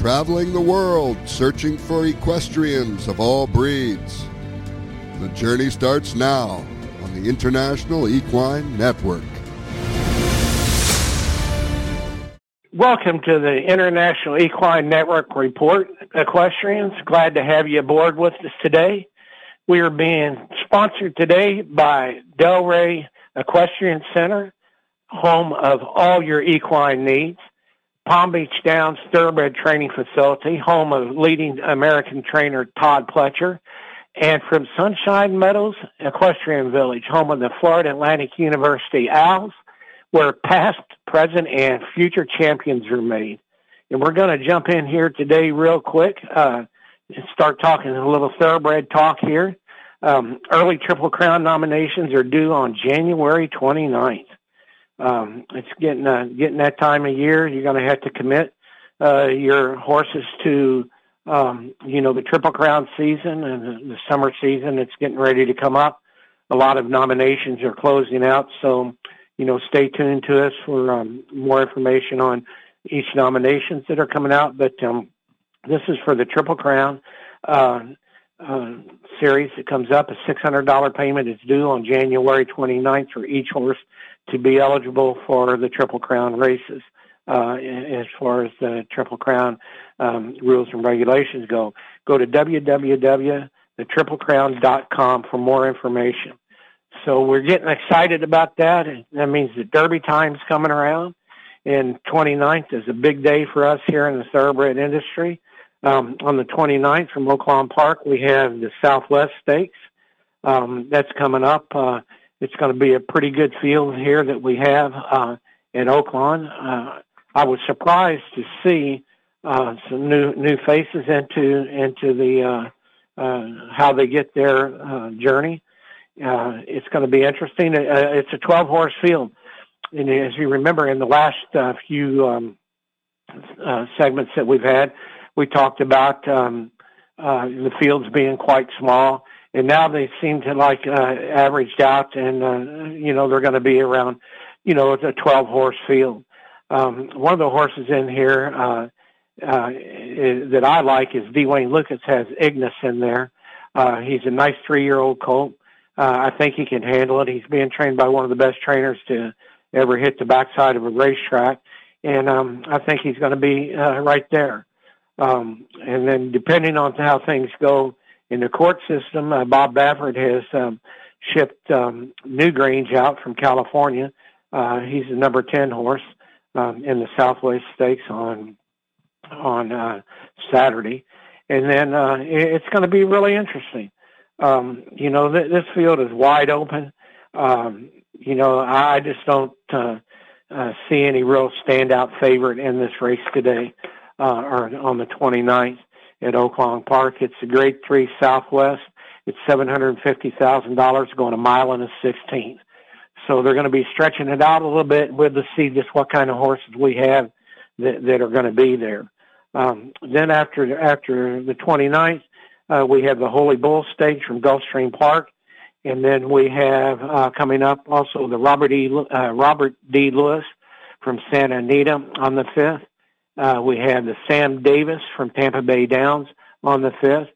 traveling the world searching for equestrians of all breeds. The journey starts now on the International Equine Network. Welcome to the International Equine Network Report, equestrians. Glad to have you aboard with us today. We are being sponsored today by Delray Equestrian Center, home of all your equine needs. Palm Beach Downs Thoroughbred Training Facility, home of leading American trainer Todd Pletcher, and from Sunshine Meadows Equestrian Village, home of the Florida Atlantic University Owls, where past, present, and future champions are made. And we're going to jump in here today real quick uh, and start talking a little thoroughbred talk here. Um, early Triple Crown nominations are due on January 29th. Um, it's getting uh, getting that time of year. You're going to have to commit uh, your horses to um, you know the Triple Crown season and the, summer season. It's getting ready to come up. A lot of nominations are closing out, so you know stay tuned to us for um, more information on each nominations that are coming out. But um, this is for the Triple Crown. Uh, uh, series that comes up. A $600 payment is due on January 29th for each horse to be eligible for the Triple Crown races. Uh, as far as the Triple Crown um, rules and regulations go, go to www.thetriplecrown.com for more information. So we're getting excited about that. That means the Derby time's coming around, and 29th is a big day for us here in the thoroughbred industry. Um, on the 29th from Oaklawn Park, we have the Southwest Stakes. Um, that's coming up. Uh, it's going to be a pretty good field here that we have uh, in Oaklawn. Uh, I was surprised to see uh, some new new faces into into the uh, uh, how they get their uh, journey. Uh, it's going to be interesting. Uh, it's a 12 horse field, and as you remember, in the last uh, few um, uh, segments that we've had, we talked about um, uh, the fields being quite small and now they seem to like uh, averaged out, and uh, you know they're going to be around, you know, it's a 12 horse field. Um, one of the horses in here uh, uh, that I like is D. Wayne Lukas has Ignis in there. Uh, he's a nice three year old colt. Uh, I think he can handle it. He's being trained by one of the best trainers to ever hit the backside of a racetrack, and um, I think he's going to be uh, right there. Um, and then depending on how things go in the court system, uh, Bob Baffert has um, shipped um, Newgrange out from California. Uh, he's the number ten horse um, in the Southwest Stakes on on uh, Saturday, and then uh, it's going to be really interesting. Um, you know, th- this field is wide open. Um, you know, I just don't uh, uh, see any real standout favorite in this race today uh, or on the 29th at Oaklawn Park. It's the Grade 3 Southwest. It's $750,000 going a mile and a 16th. So they're going to be stretching it out a little bit with to see just what kind of horses we have that, that are going to be there. Um, then after after the 29th, uh, we have the Holy Bull Stakes from Gulfstream Park, and then we have uh, coming up also the Robert E. Uh, Robert B. Lewis from Santa Anita on the 5th. Uh, we have the Sam Davis from Tampa Bay Downs on the 5th.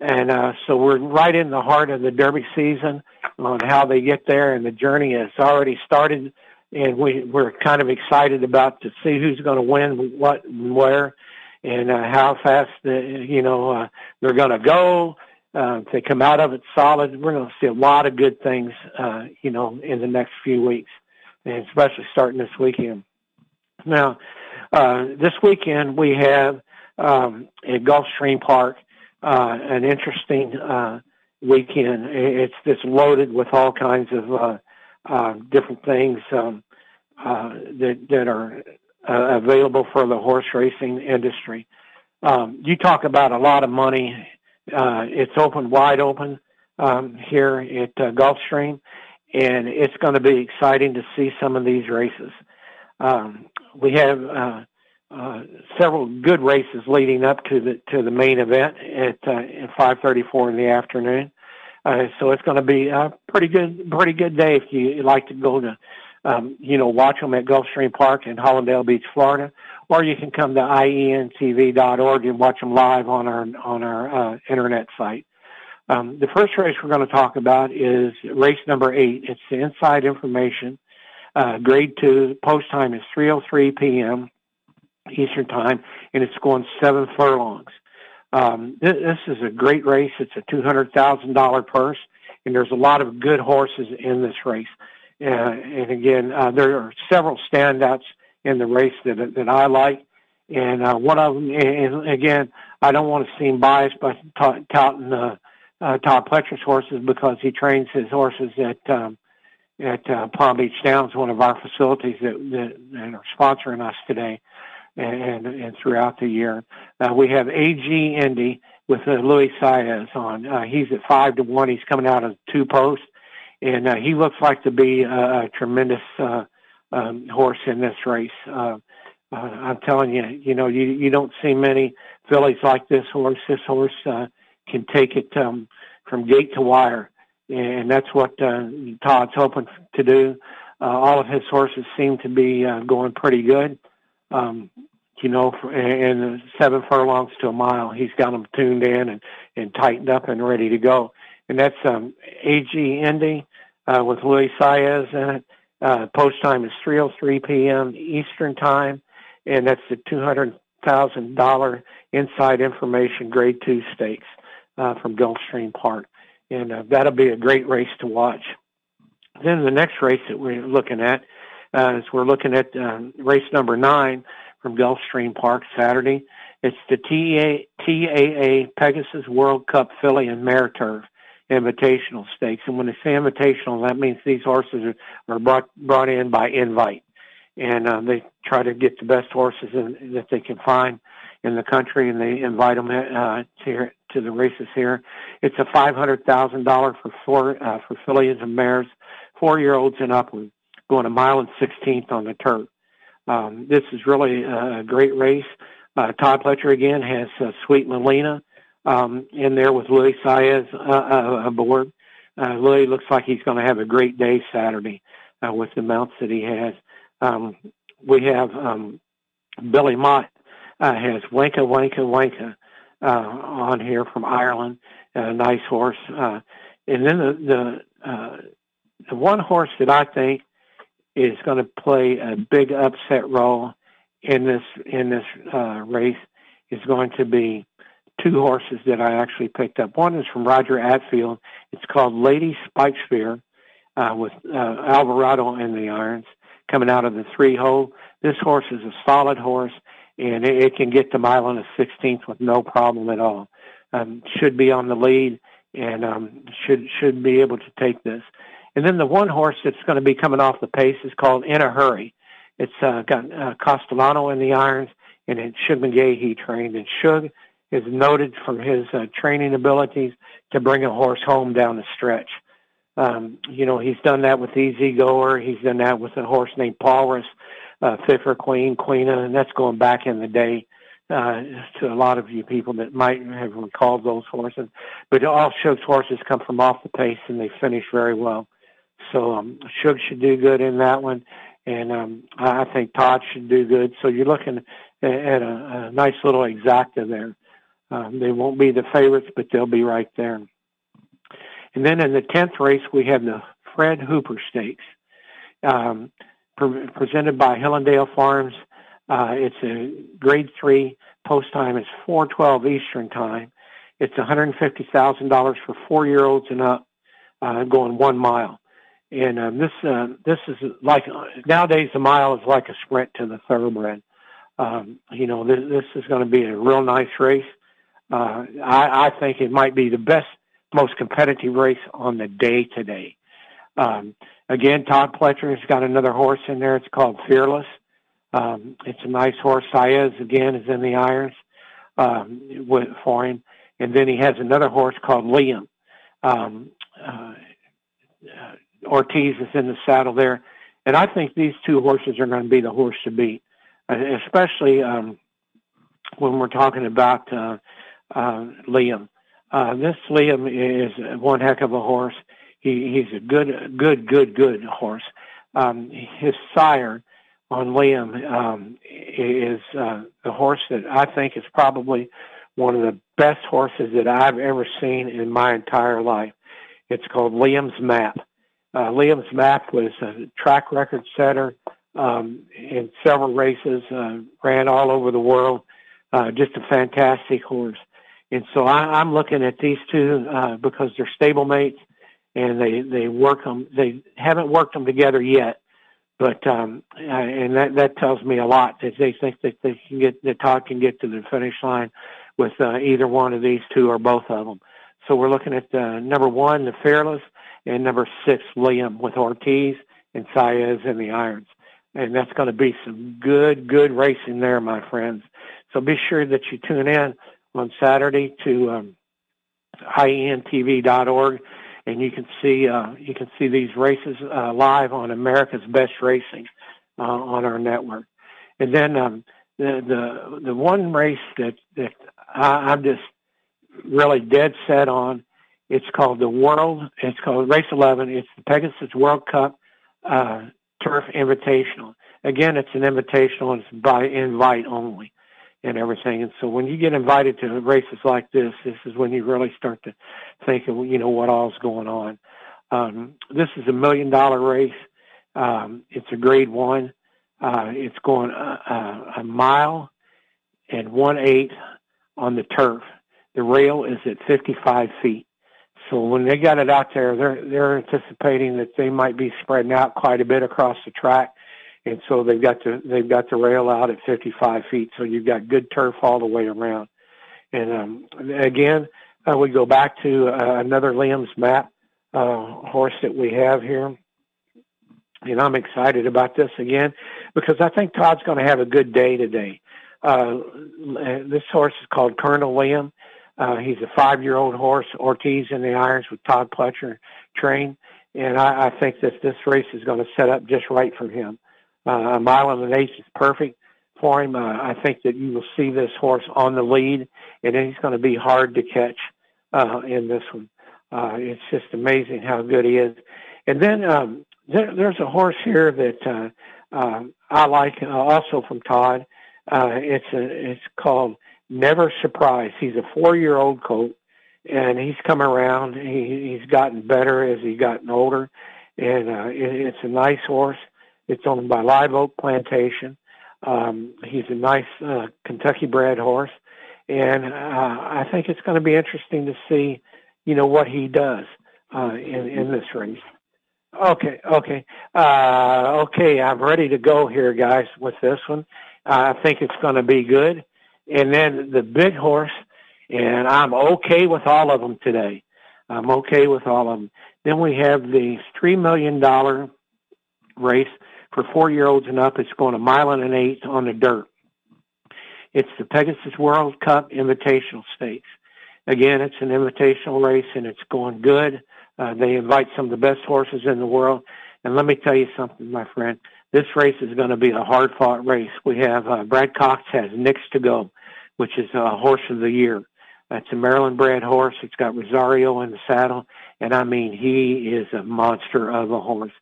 And uh, so we're right in the heart of the Derby season on how they get there, and the journey has already started. And we, we're kind of excited about to see who's going to win what and where, and uh, how fast the, you know uh, they're going to go. Uh, if they come out of it solid, we're going to see a lot of good things, uh, you know, in the next few weeks, and especially starting this weekend. Now, uh, this weekend we have um, at Gulfstream Park uh, an interesting uh, weekend. It's just loaded with all kinds of uh, uh, different things um, uh, that that are uh, available for the horse racing industry. Um, you talk about a lot of money. Uh, it's open, wide open um, here at uh, Gulfstream, and it's going to be exciting to see some of these races. Um, we have uh, uh, several good races leading up to the to the main event at uh, at 5:34 in the afternoon. Uh, so it's going to be a pretty good pretty good day if you like to go to um, you know, watch them at Gulfstream Park in Hallandale Beach, Florida, or you can come to ientv.org and watch them live on our on our uh, internet site. Um, the first race we're going to talk about is race number eight. It's the inside information, uh, grade two. Post time is 3:03 p.m. Eastern time, and it's going seven furlongs. Um, this, this is a great race. It's a $200,000 purse, and there's a lot of good horses in this race. Uh, and again, uh, there are several standouts in the race that that I like, and uh, one of them, and again, I don't want to seem biased by touting uh, uh, Todd Pletcher's horses because he trains his horses at um, at uh, Palm Beach Downs, one of our facilities that, that, that are sponsoring us today and, and and throughout the year. Uh, we have AG Indy with uh, Luis Saez on. Uh, he's at five to one. He's coming out of two posts, and uh, he looks like to be a, a tremendous uh, um, horse in this race. Uh, uh, I'm telling you, you know, you you don't see many fillies like this horse. This horse uh, can take it um, from gate to wire, and that's what uh, Todd's hoping to do. Uh, all of his horses seem to be uh, going pretty good. Um, you know, in seven furlongs to a mile, he's got them tuned in and, and tightened up and ready to go. And that's um, AG Indy uh, with Luis Saez in it. Uh, post time is 3:03 p.m. Eastern time, and that's the $200,000 inside information Grade Two stakes uh, from Gulfstream Park, and uh, that'll be a great race to watch. Then the next race that we're looking at uh, is we're looking at um, race number nine from Gulfstream Park Saturday. It's the TAA, TAA Pegasus World Cup Filly and Mare Turf Invitational Stakes. And when they say invitational, that means these horses are, are brought brought in by invite, and uh, they try to get the best horses in, that they can find in the country, and they invite them uh, to to the races here. It's a five hundred thousand dollar for four uh, for fillies and mares, four year olds and upward, going a mile and sixteenth on the turf. Um, this is really a great race. Uh, Todd Pletcher again has uh, Sweet Melania um, in there with Luis Saez uh, uh, aboard. Uh, Luis looks like he's going to have a great day Saturday uh, with the mounts that he has. Um, we have um, Billy Mott uh, has Wanka Wanka Wanka uh, on here from Ireland, a nice horse. Uh, and then the the, uh, the one horse that I think is going to play a big upset role in this in this uh, race is going to be two horses that I actually picked up. One is from Roger Attfield. It's called Lady Speightspeare uh, with uh, Alvarado in the irons coming out of the three hole. This horse is a solid horse and it, it can get to mile and a sixteenth with no problem at all. Um, should be on the lead and um, should should be able to take this. And then the one horse that's going to be coming off the pace is called In a Hurry. It's uh, got uh, Castellano in the irons, and it's Shug he trained. And Shug is noted for his uh, training abilities to bring a horse home down the stretch. Um, you know, he's done that with Easy Goer. He's done that with a horse named Paulus, uh, for Queen, Queena, and that's going back in the day uh, to a lot of you people that might have recalled those horses. But all Shug's horses come from off the pace, and they finish very well. So um, Shug should do good in that one, and um, I think Todd should do good. So you're looking at a, a nice little exacta there. Um, they won't be the favorites, but they'll be right there. And then in the tenth race, we have the Fred Hooper Stakes, um, pre- presented by Hill 'n' Dale Farms. Uh, it's a grade three post time. It's 412 Eastern time. It's $150,000 for four year olds and up, uh, going one mile. And um, this uh, this is like nowadays the mile is like a sprint to the thoroughbred. Um, you know, this, this is going to be a real nice race. Uh, I, I think it might be the best, most competitive race on the day today. Um, again, Todd Pletcher has got another horse in there. It's called Fearless. Um, it's a nice horse. Saez again is in the irons um, with, for him, and then he has another horse called Liam. Um, uh, uh, Ortiz is in the saddle there, and I think these two horses are going to be the horse to beat, uh, especially um, when we're talking about uh, uh, Liam. Uh, this Liam is one heck of a horse. He, he's a good, good, good, good horse. um, his sire on Liam um, is uh, the horse that I think is probably one of the best horses that I've ever seen in my entire life. It's called Liam's Map. Uh, Liam's Map was a track record setter um, in several races, uh, ran all over the world. Uh, just a fantastic horse. And so I, I'm looking at these two uh, because they're stablemates and they they work them. They haven't worked them together yet, but um, and that that tells me a lot that they think that they can get that Todd can get to the finish line with uh, either one of these two or both of them. So we're looking at uh, number one, the Fearless, and number six, Liam, with Ortiz and Saez in the irons. And that's going to be some good, good racing there, my friends. So be sure that you tune in on Saturday to um, ientv.org, and you can see uh, you can see these races uh, live on America's Best Racing uh, on our network. And then um, the the the one race that that I, I'm just really dead set on. It's called the World. It's called Race 11. It's the Pegasus World Cup uh, Turf Invitational. Again, it's an invitational. It's by invite only and everything. And so when you get invited to races like this, this is when you really start to think of, you know, what all's going on. Um, this is a million dollar race. Um, it's a grade one. Uh, it's going a, a, a mile and one eighth on the turf. The rail is at 55 feet. So when they got it out there, they're they're anticipating that they might be spreading out quite a bit across the track and so they've got the they've got the rail out at 55 feet, so you've got good turf all the way around. And um, again, uh, we go back to uh, another Liam's Map uh, horse that we have here, and I'm excited about this again because I think Todd's going to have a good day today. Uh, this horse is called Colonel Liam. Uh, he's a five-year-old horse, Ortiz in the irons with Todd Pletcher trained, and I, I think that this race is going to set up just right for him. Uh, a mile and an eighth is perfect for him. Uh, I think that you will see this horse on the lead, and he's going to be hard to catch uh, in this one. Uh, it's just amazing how good he is. And then um, there, there's a horse here that uh, uh, I like uh, also from Todd. Uh, it's a, it's called Never Surprise. He's a four-year-old colt, and he's come around. He, he's gotten better as he's gotten older, and uh, it, it's a nice horse. It's owned by Live Oak Plantation. Um, he's a nice uh, Kentucky bred horse, and uh, I think it's going to be interesting to see, you know, what he does uh, in in this race. Okay, okay, uh, okay. I'm ready to go here, guys, with this one. I think it's going to be good. And then the big horse, and I'm okay with all of them today. I'm okay with all of them. Then we have the three million dollar race for four-year-olds and up, it's going a mile and an eighth on the dirt. It's the Pegasus World Cup Invitational Stakes. Again, it's an invitational race and it's going good. Uh, they invite some of the best horses in the world. And let me tell you something, my friend. This race is going to be a hard-fought race. We have uh, Brad Cox has Knicks to Go, which is a horse of the year. That's a Maryland bred horse. It's got Rosario in the saddle, and I mean he is a monster of a horse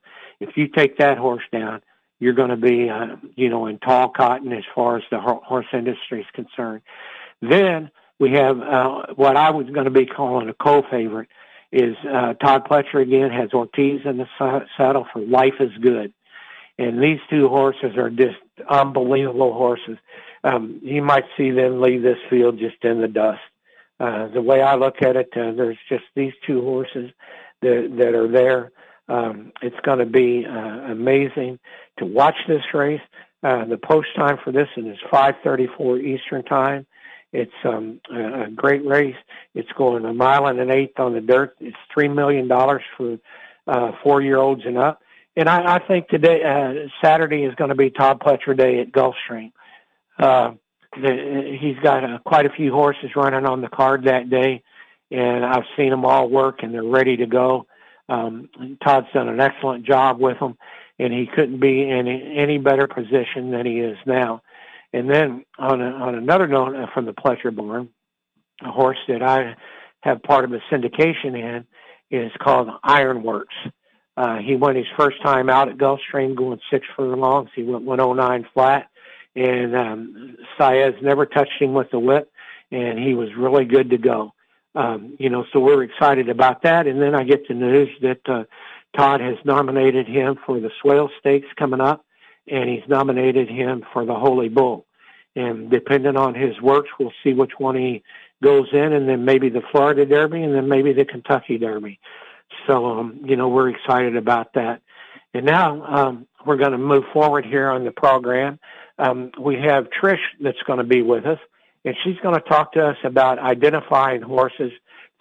if you take that horse down, you're going to be, uh, you know, in tall cotton as far as the horse industry is concerned. Then we have uh, what I was going to be calling a co-favorite is uh, Todd Pletcher again has Ortiz in the saddle for Life is Good. And these two horses are just unbelievable horses. Um, you might see them leave this field just in the dust. Uh, the way I look at it, uh, there's just these two horses that, that are there um, it's going to be uh, amazing to watch this race. Uh, the post time for this is 5:34 Eastern time. It's um, a great race. It's going a mile and an eighth on the dirt. It's three million dollars for uh, four-year-olds and up. And I, I think today, uh, Saturday is going to be Todd Pletcher Day at Gulfstream. Uh, the, he's got uh, quite a few horses running on the card that day, and I've seen them all work, and they're ready to go. Um, Todd's done an excellent job with them, and he couldn't be in any better position than he is now. And then on a, on another note uh, from the Pletcher Barn, a horse that I have part of a syndication in is called Ironworks. Uh, he went his first time out at Gulfstream going six furlongs. He went 109 flat, and um, Saez never touched him with the whip, and he was really good to go. Um, you know, so we're excited about that. And then I get the news that uh, Todd has nominated him for the Swale Stakes coming up, and he's nominated him for the Holy Bull. And depending on his works, we'll see which one he goes in, and then maybe the Florida Derby, and then maybe the Kentucky Derby. So, um, you know, we're excited about that. And now um, we're going to move forward here on the program. Um, we have Trish that's going to be with us, and she's going to talk to us about identifying horses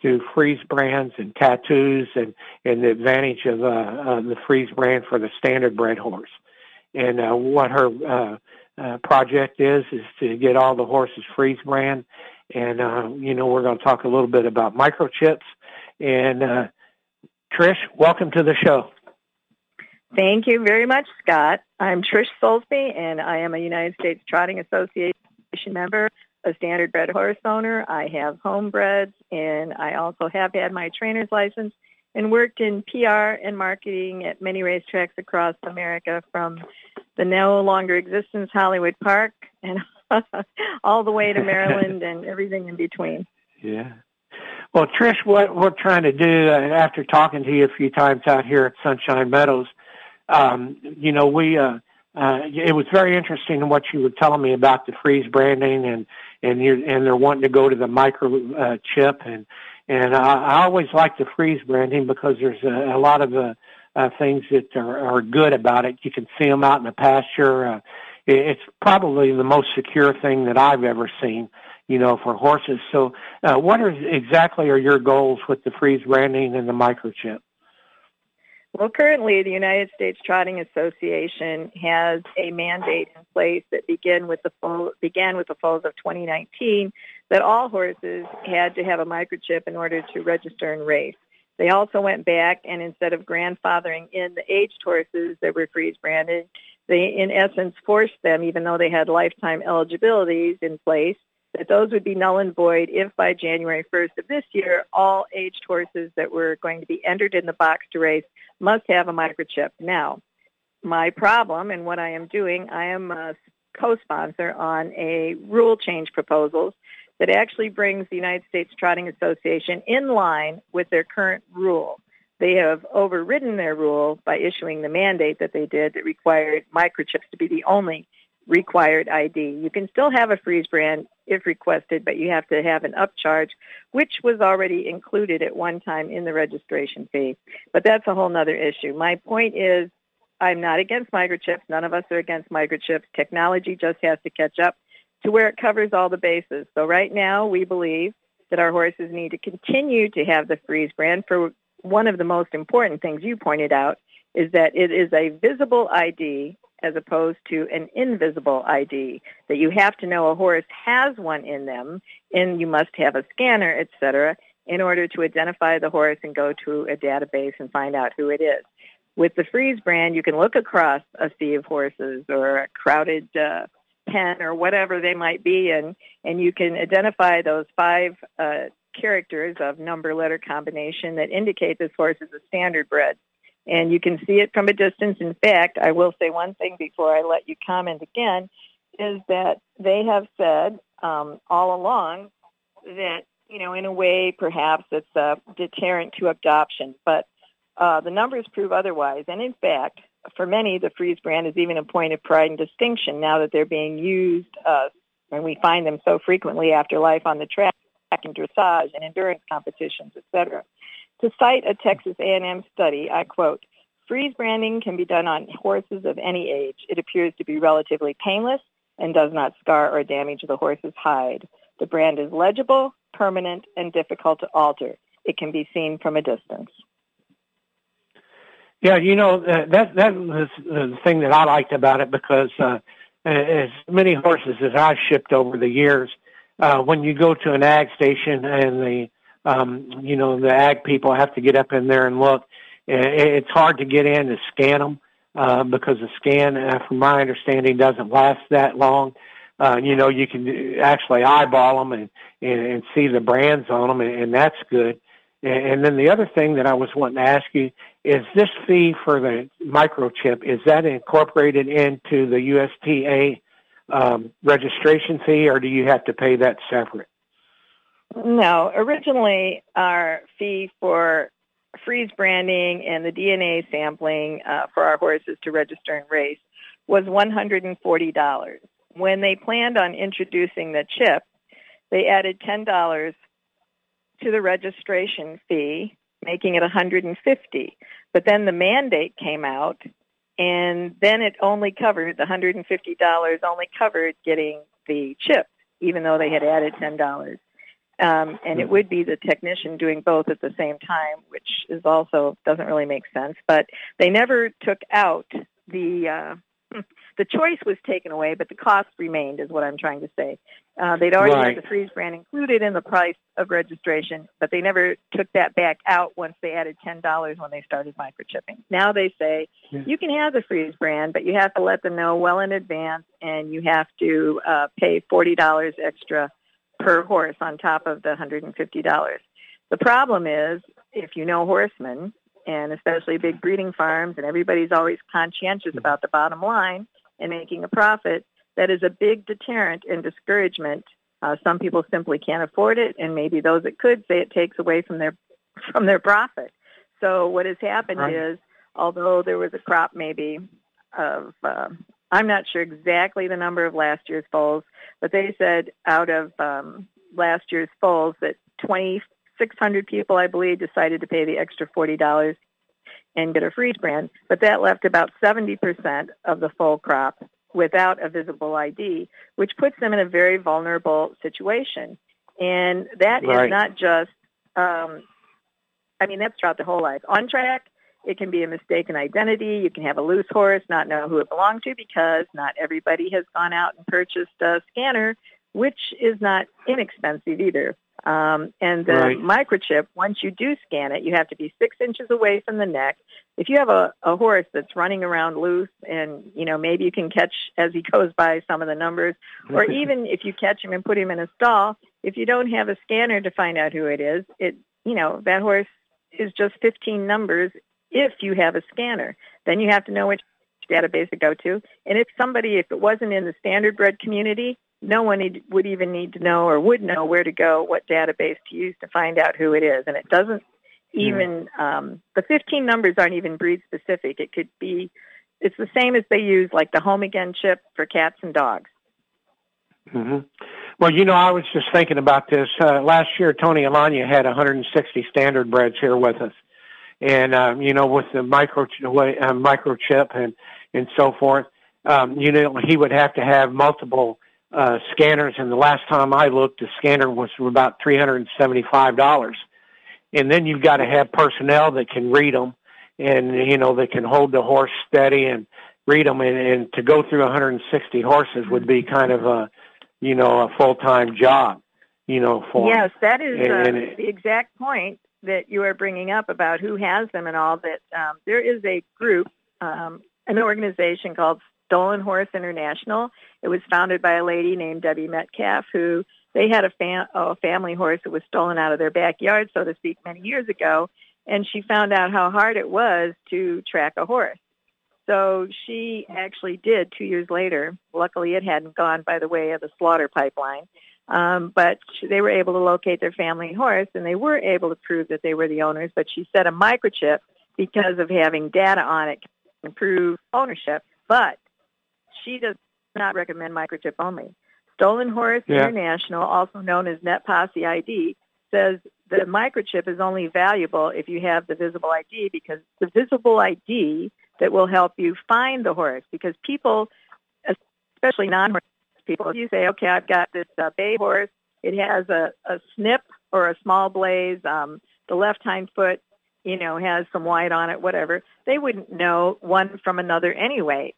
through freeze brands and tattoos and, and the advantage of uh, uh, the freeze brand for the standard bred horse. And uh, what her uh, uh, project is is to get all the horses freeze brand. And uh, you know we're going to talk a little bit about microchips. And uh, Trish, welcome to the show. Thank you very much, Scott. I'm Trish Soulsby, and I am a United States Trotting Association member, a standard bred horse owner. I have homebreds, and I also have had my trainer's license and worked in PR and marketing at many racetracks across America from the no longer existence Hollywood Park and all the way to Maryland and everything in between. Yeah. Well, Trish, what we're trying to do uh, after talking to you a few times out here at Sunshine Meadows, um, you know, we uh, uh, it was very interesting what you were telling me about the freeze branding and and you're and they're wanting to go to the micro uh, chip and and I, I always like the freeze branding because there's a, a lot of uh, uh, things that are, are good about it. You can see them out in the pasture. Uh, it, it's probably the most secure thing that I've ever seen, you know, for horses. So, uh, what are exactly are your goals with the freeze branding and the microchip? Well, currently, the United States Trotting Association has a mandate in place that began with the fall, began with the falls of 2019 that all horses had to have a microchip in order to register and race. They also went back and instead of grandfathering in the aged horses that were freeze branded, they in essence forced them, even though they had lifetime eligibilities in place, that those would be null and void if by January 1st of this year, all aged horses that were going to be entered in the box to race must have a microchip. Now, my problem and what I am doing, I am a co-sponsor on a rule change proposals that actually brings the United States Trotting Association in line with their current rule. They have overridden their rule by issuing the mandate that they did that required microchips to be the only required ID. You can still have a freeze brand if requested, but you have to have an upcharge, which was already included at one time in the registration fee. But that's a whole other issue. My point is I'm not against microchips. None of us are against microchips. Technology just has to catch up to where it covers all the bases. So right now we believe that our horses need to continue to have the freeze brand for one of the most important things you pointed out is that it is a visible ID as opposed to an invisible ID, that you have to know a horse has one in them and you must have a scanner, etc., in order to identify the horse and go to a database and find out who it is. With the freeze brand, you can look across a sea of horses or a crowded uh, pen or whatever they might be, and and you can identify those five uh, characters of number letter combination that indicate this horse is a standard bred. And you can see it from a distance. In fact, I will say one thing before I let you comment again, is that they have said um, all along that, you know, in a way perhaps it's a deterrent to adoption, but uh, the numbers prove otherwise. And in fact, for many, the freeze brand is even a point of pride and distinction now that they're being used, uh, and we find them so frequently after life on the track in dressage and endurance competitions, etc. To cite a Texas A&M study, I quote, freeze branding can be done on horses of any age. It appears to be relatively painless and does not scar or damage the horse's hide. The brand is legible, permanent, and difficult to alter. It can be seen from a distance. Yeah, you know that that, that was the thing that I liked about it because uh, as many horses as I've shipped over the years, uh, when you go to an ag station and the um, you know the ag people have to get up in there and look, it's hard to get in to scan them uh, because the scan, uh, from my understanding, doesn't last that long. Uh, you know, you can actually eyeball them and, and, and see the brands on them, and, and that's good. And, and then the other thing that I was wanting to ask you is this fee for the microchip is that incorporated into the USTA um, registration fee, or do you have to pay that separate? No, originally our fee for freeze branding and the DNA sampling uh, for our horses to register and race was $140. When they planned on introducing the chip, they added $10 to the registration fee, making it 150. But then the mandate came out and then it only covered the $150 only covered getting the chip, even though they had added $10. Um, and it mm-hmm. would be the technician doing both at the same time, which is also doesn't really make sense. But they never took out the uh, the choice was taken away, but the cost remained, is what I'm trying to say. Uh, they'd already right. had the freeze brand included in the price of registration, but they never took that back out once they added $10 when they started microchipping. Now they say yeah. you can have the freeze brand, but you have to let them know well in advance, and you have to uh, pay $40 extra per horse on top of the $150. The problem is, if you know horsemen, and especially big breeding farms, and everybody's always conscientious about the bottom line and making a profit, that is a big deterrent and discouragement. Uh, some people simply can't afford it, and maybe those that could say it takes away from their from their profit. So what has happened right. is, although there was a crop maybe of uh, I'm not sure exactly the number of last year's foals, but they said out of um, last year's foals that 2,600 people, I believe, decided to pay the extra $40 and get a freeze brand, but that left about 70% of the foal crop without a visible ID, which puts them in a very vulnerable situation. And that right. is not just, um, I mean, that's throughout the whole life. On track, it can be a mistaken identity. You can have a loose horse, not know who it belonged to because not everybody has gone out and purchased a scanner, which is not inexpensive either. Um, and the right. microchip, once you do scan it, you have to be six inches away from the neck. If you have a, a horse that's running around loose and, you know, maybe you can catch as he goes by some of the numbers, or even if you catch him and put him in a stall, if you don't have a scanner to find out who it is, it, you know, that horse is just 15 numbers if you have a scanner. Then you have to know which database to go to. And if somebody, if it wasn't in the standard bred community, no one would even need to know or would know where to go, what database to use to find out who it is. And it doesn't even, um, the 15 numbers aren't even breed specific. It could be, it's the same as they use like the home again chip for cats and dogs. Mm-hmm. Well, you know, I was just thinking about this. Uh, last year, Tony Alagna had 160 standard breds here with us and um, you know with the micro uh, microchip and and so forth. Um, you know he would have to have multiple uh, scanners, and the last time I looked, the scanner was about three hundred and seventy-five dollars. And then you've got to have personnel that can read them, and you know that can hold the horse steady and read them. And, and to go through 160 horses would be kind of a, you know, a full-time job. You know, for yes, that is and, uh, and it, the exact point that you are bringing up about who has them and all that um, there is a group, um, an organization called Stolen Horse International. It was founded by a lady named Debi Metcalfe who they had a, fam- a family horse that was stolen out of their backyard, so to speak, many years ago, and she found out how hard it was to track a horse. So she actually did two years later. Luckily, it hadn't gone by the way of the slaughter pipeline. Um, but they were able to locate their family horse, and they were able to prove that they were the owners. But she said a microchip, because of having data on it, can prove ownership. But she does not recommend microchip only. Stolen Horse yeah. International, also known as NetPosse ID, says the microchip is only valuable if you have the visible ID because the visible ID that will help you find the horse because people, especially non-horse people. If you say, okay, I've got this uh, bay horse, it has a, a snip or a small blaze, um, the left hind foot, you know, has some white on it, whatever, they wouldn't know one from another anyway.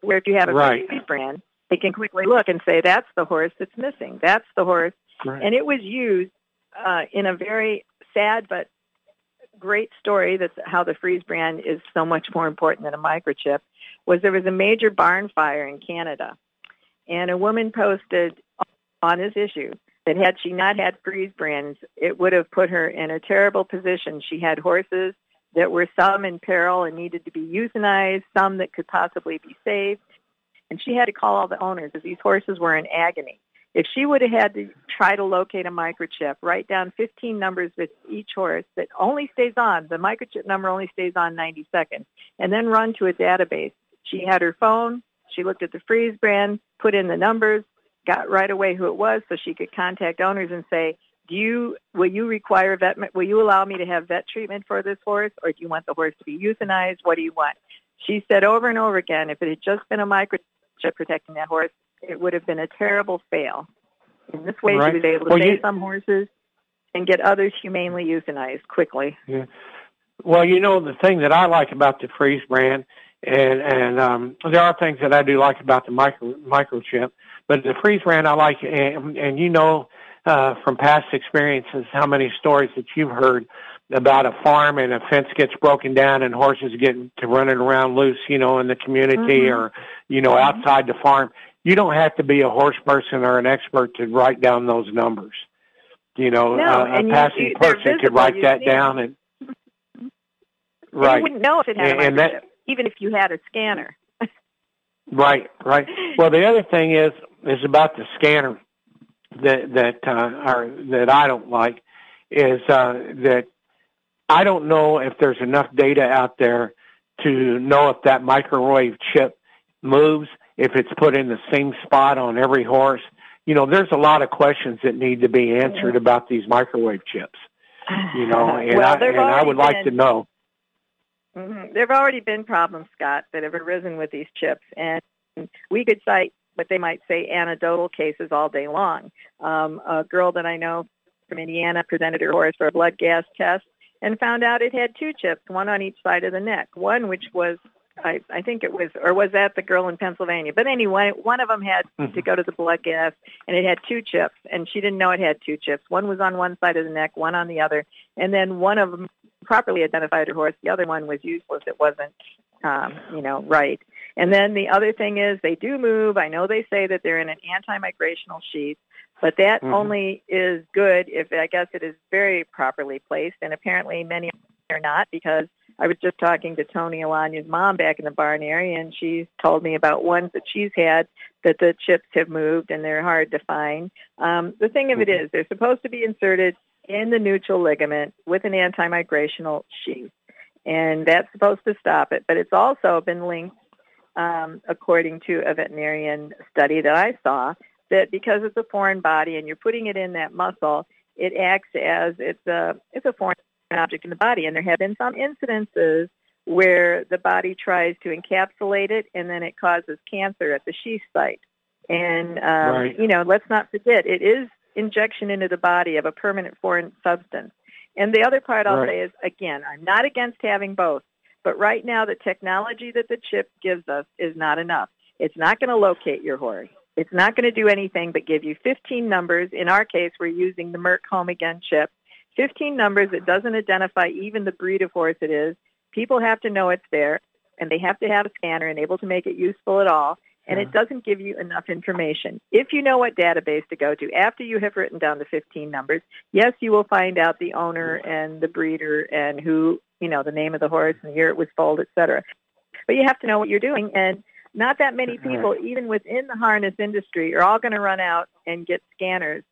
Where if you have a right. brand, they can quickly look and say, that's the horse that's missing. That's the horse. Right. And it was used uh, in a very sad but great story that's how the freeze brand is so much more important than a microchip was there was a major barn fire in Canada and a woman posted on this issue that had she not had freeze brands, it would have put her in a terrible position. She had horses that were some in peril and needed to be euthanized, some that could possibly be saved. And she had to call all the owners as these horses were in agony. If she would have had to try to locate a microchip, write down 15 numbers with each horse that only stays on, the microchip number only stays on 90 seconds, and then run to a database. She had her phone, she looked at the freeze brand, put in the numbers, got right away who it was so she could contact owners and say, do you, will you require vet, will you allow me to have vet treatment for this horse or do you want the horse to be euthanized? What do you want? She said over and over again, if it had just been a microchip protecting that horse, it would have been a terrible fail. In this way, right. she was able to well, save you, some horses and get others humanely euthanized quickly. Yeah. Well, you know the thing that I like about the Freeze brand, and and um, there are things that I do like about the micro microchip, but the Freeze brand I like, and, and you know uh, from past experiences how many stories that you've heard about a farm and a fence gets broken down and horses get to running around loose, you know, in the community mm-hmm. or you know mm-hmm. outside the farm you don't have to be a horse person or an expert to write down those numbers. You know, no, uh, a passing you, person could write that down and right. you wouldn't know if it had and, a and that, even if you had a scanner. right, right. Well, the other thing is is about the scanner that that uh, are that I don't like is uh, that I don't know if there's enough data out there to know if that microwave chip moves if it's put in the same spot on every horse. You know, there's a lot of questions that need to be answered about these microwave chips. You know, and well, I and I would been, like to know. Mm-hmm. There have already been problems, Scott, that have arisen with these chips, and we could cite what they might say anecdotal cases all day long. Um, a girl that I know from Indiana presented her horse for a blood gas test and found out it had two chips, one on each side of the neck. One which was I, I think it was, or was that the girl in Pennsylvania? But anyway, one of them had mm-hmm. to go to the blood gas, and it had two chips, and she didn't know it had two chips. One was on one side of the neck, one on the other, and then one of them properly identified her horse. The other one was useless. It wasn't, um, you know, right. And then the other thing is they do move. I know they say that they're in an anti-migrational sheath, but that mm-hmm. only is good if I guess it is very properly placed, and apparently many are not because I was just talking to Tony Alagna's mom back in the barn area, and she told me about ones that she's had that the chips have moved and they're hard to find. Um, the thing of it mm-hmm. is, they're supposed to be inserted in the nuchal ligament with an anti-migrational sheath, and that's supposed to stop it. But it's also been linked, um, according to a veterinarian study that I saw, that because it's a foreign body and you're putting it in that muscle, it acts as it's a it's a foreign object in the body. And there have been some incidences where the body tries to encapsulate it and then it causes cancer at the sheath site. And, um, right. you know, let's not forget, it is injection into the body of a permanent foreign substance. And the other part I'll right. say is, again, I'm not against having both, but right now the technology that the chip gives us is not enough. It's not going to locate your horse. It's not going to do anything but give you 15 numbers. In our case, we're using the Merck Home Again chip 15 numbers. It doesn't identify even the breed of horse it is. People have to know it's there, and they have to have a scanner and able to make it useful at all. And yeah. it doesn't give you enough information. If you know what database to go to after you have written down the 15 numbers, yes, you will find out the owner and the breeder and who, you know, the name of the horse and the year it was foaled, et cetera. But you have to know what you're doing. And not that many people, even within the harness industry, are all going to run out and get scanners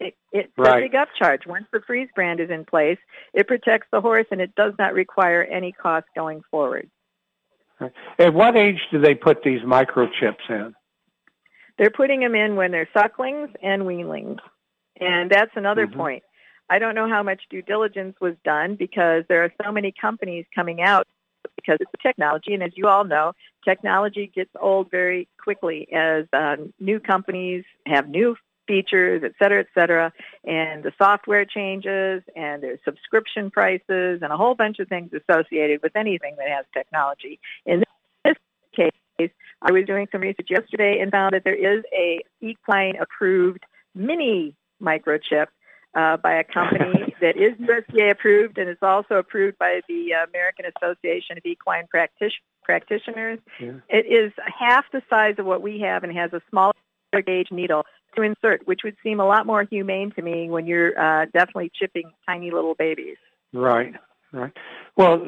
it, it's right. a big upcharge. Once the freeze brand is in place, it protects the horse and it does not require any cost going forward. At what age do they put these microchips in? They're putting them in when they're sucklings and weanlings. And that's another mm-hmm. point. I don't know how much due diligence was done because there are so many companies coming out because it's technology. And as you all know, technology gets old very quickly as uh, new companies have new features, et cetera, et cetera, and the software changes, and there's subscription prices, and a whole bunch of things associated with anything that has technology. In this case, I was doing some research yesterday and found that there is a equine approved mini microchip uh, by a company that is USDA approved and is also approved by the American Association of Equine Practic- Practitioners. Yeah. It is half the size of what we have and has a smaller gauge needle to insert, which would seem a lot more humane to me when you're uh, definitely chipping tiny little babies. Right. Right. Well,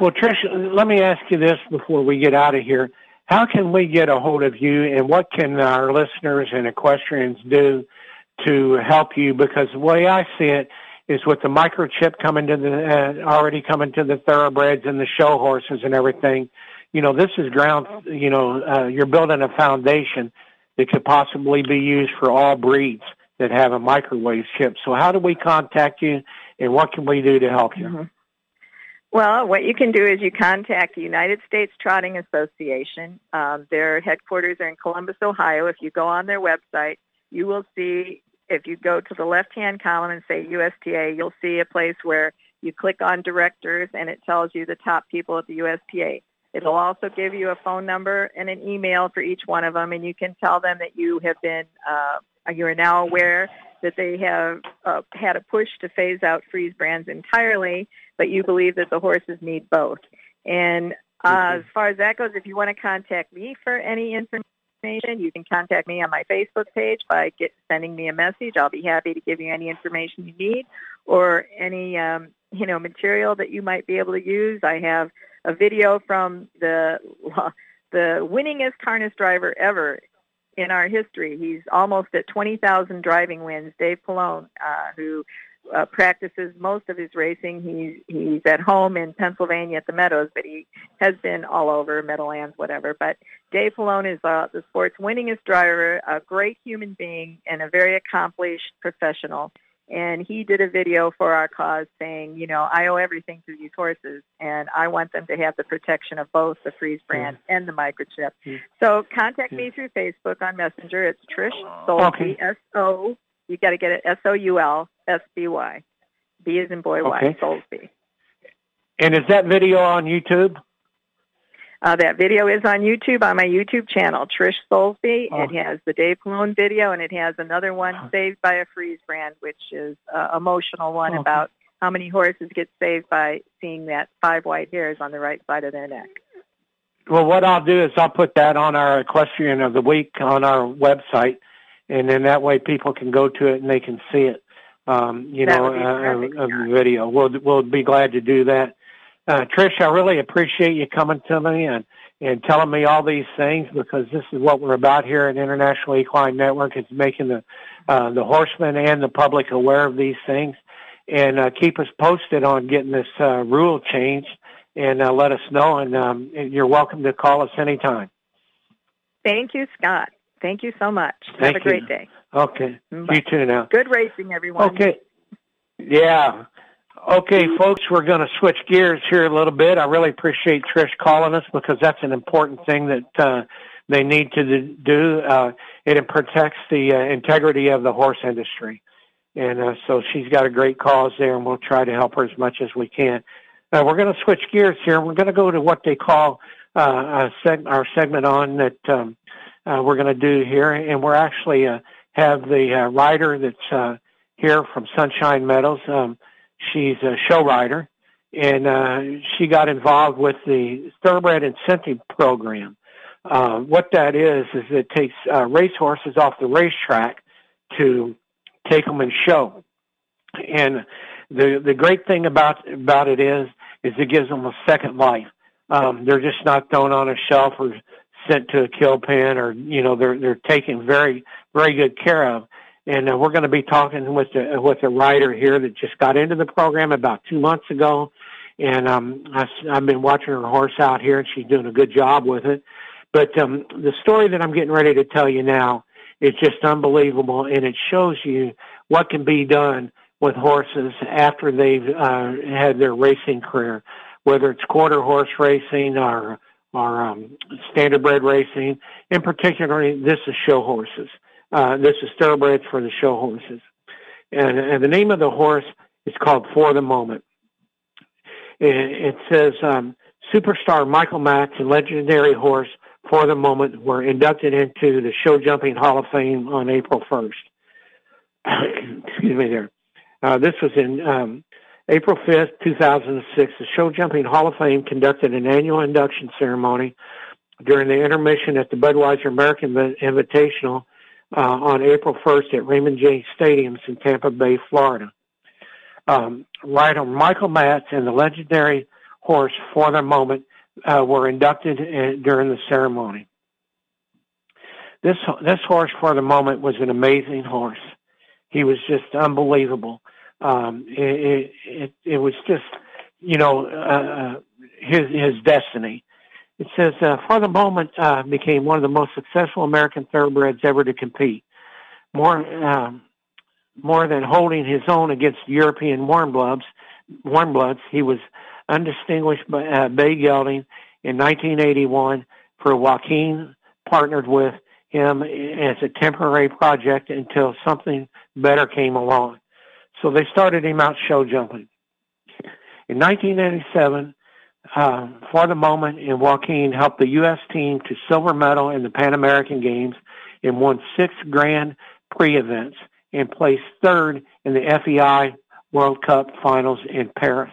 well, Trish, let me ask you this before we get out of here. How can we get a hold of you, and what can our listeners and equestrians do to help you? Because the way I see it is with the microchip coming to the uh, already coming to the thoroughbreds and the show horses and everything. You know, this is ground. You know, uh, you're building a foundation that could possibly be used for all breeds that have a microwave chip. So, how do we contact you, and what can we do to help you? Mm-hmm. Well, what you can do is you contact the United States Trotting Association. Um, their headquarters are in Columbus, Ohio. If you go on their website, you will see, if you go to the left-hand column and say USTA, you'll see a place where you click on directors and it tells you the top people at the USTA. It'll also give you a phone number and an email for each one of them, and you can tell them that you have been, uh, you are now aware that they have uh, had a push to phase out freeze brands entirely, but you believe that the horses need both. And uh, mm-hmm. as far as that goes, if you want to contact me for any information, you can contact me on my Facebook page by get, sending me a message. I'll be happy to give you any information you need or any um, you know material that you might be able to use. I have a video from the the winningest harness driver ever in our history. He's almost at 20,000 driving wins. Dave Palone, uh, who uh, practices most of his racing. He's he's at home in Pennsylvania at the Meadows, but he has been all over Meadowlands, whatever. But Dave Palone is uh, the sport's winningest driver, a great human being, and a very accomplished professional and he did a video for our cause saying, you know, I owe everything to these horses, and I want them to have the protection of both the freeze brand and the microchip. So contact me through Facebook on Messenger. It's Trish Soulsby, S O. You got to get it S O U L S B Y. B is in boy Y. Soulsby. And is that video on YouTube? Uh, that video is on YouTube on my YouTube channel, Trish Soulsby. Oh. It has the Dave Palone video, and it has another one, Saved by a Freeze Brand, which is an emotional one okay. about how many horses get saved by seeing that five white hairs on the right side of their neck. Well, what I'll do is I'll put that on our equestrian of the week on our website, and then that way people can go to it and they can see it. Um, you that know, uh, a, a video. We'll we'll be glad to do that. Uh, Trish, I really appreciate you coming to me and, and telling me all these things because this is what we're about here at International Equine Network. It's making the, uh, the horsemen and the public aware of these things and uh, keep us posted on getting this uh, rule changed and uh, let us know. And um, you're welcome to call us anytime. Thank you, Scott. Thank you so much. Thank Have a great day. Okay. Bye. You too now. Good racing, everyone. Okay. Yeah. Okay, folks, we're going to switch gears here a little bit. I really appreciate Trish calling us because that's an important thing that uh, they need to do. Uh, it protects the uh, integrity of the horse industry. And uh, so she's got a great cause there, and we'll try to help her as much as we can. Uh, we're going to switch gears here. We're going to go to what they call uh, seg- our segment on that um, uh, we're going to do here, and we're actually uh, have the uh, rider that's uh, here from Sunshine Meadows. Um, She's a show writer, and uh, she got involved with the Thoroughbred Incentive Program. Uh, what that is is it takes uh, racehorses off the racetrack to take them and show. And the the great thing about about it is is it gives them a second life. Um, they're just not thrown on a shelf or sent to a kill pen, or you know they're they're taken very very good care of and uh, we're going to be talking with a, with a writer here that just got into the program about two months ago, and um, I, I've been watching her horse out here, and she's doing a good job with it. But um, the story that I'm getting ready to tell you now is just unbelievable, and it shows you what can be done with horses after they've uh, had their racing career, whether it's quarter horse racing or or um, standardbred racing. In particular, this is show horses. Uh, this is thoroughbreds for the show horses. And, and the name of the horse is called For the Moment. It, it says um, superstar Michael Matz and legendary horse For the Moment were inducted into the Show Jumping Hall of Fame on April 1st. Excuse me there. Uh, this was in um, April 5th, 2006. The Show Jumping Hall of Fame conducted an annual induction ceremony during the intermission at the Budweiser American Invitational uh, on April 1st at Raymond James Stadium in Tampa Bay, Florida. um, rider Michael Matz and the legendary horse For the Moment uh, were inducted in, during the ceremony. This this horse For the Moment was an amazing horse. He was just unbelievable. Um, it, it, it was just, you know, uh, uh, his his destiny. It says, uh, for the moment, uh, became one of the most successful American thoroughbreds ever to compete. More, um, more than holding his own against European warm bloods, warm bloods, he was undistinguished by uh, bay gelding in 1981 for Jacquin partnered with him as a temporary project until something better came along. So they started him out show jumping. In 1987, uh, for the moment, and Jacquin helped the U.S. team to silver medal in the Pan American Games and won six Grand Prix events and placed third in the FEI World Cup finals in Paris.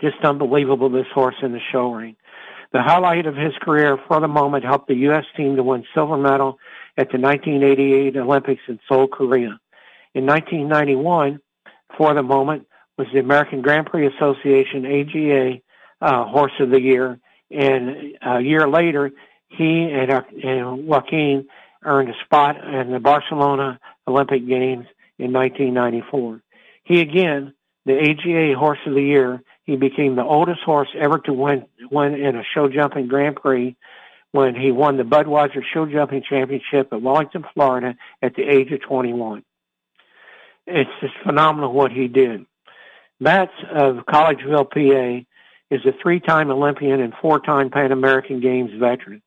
Just unbelievable, this horse in the show ring. The highlight of his career for the moment helped the U.S. team to win silver medal at the 1988 Olympics in Seoul, Korea. In 1991, for the moment, was the American Grand Prix Association AGA uh, Horse of the Year, and a year later, he and, uh, and Jacquin earned a spot in the Barcelona Olympic Games in 1994. He again, the AGA Horse of the Year, he became the oldest horse ever to win win in a show jumping Grand Prix when he won the Budweiser Show Jumping Championship at Wellington, Florida, at the age of 21. It's just phenomenal what he did. Matz of Collegeville, PA, is a three-time Olympian and four-time Pan American Games veteran.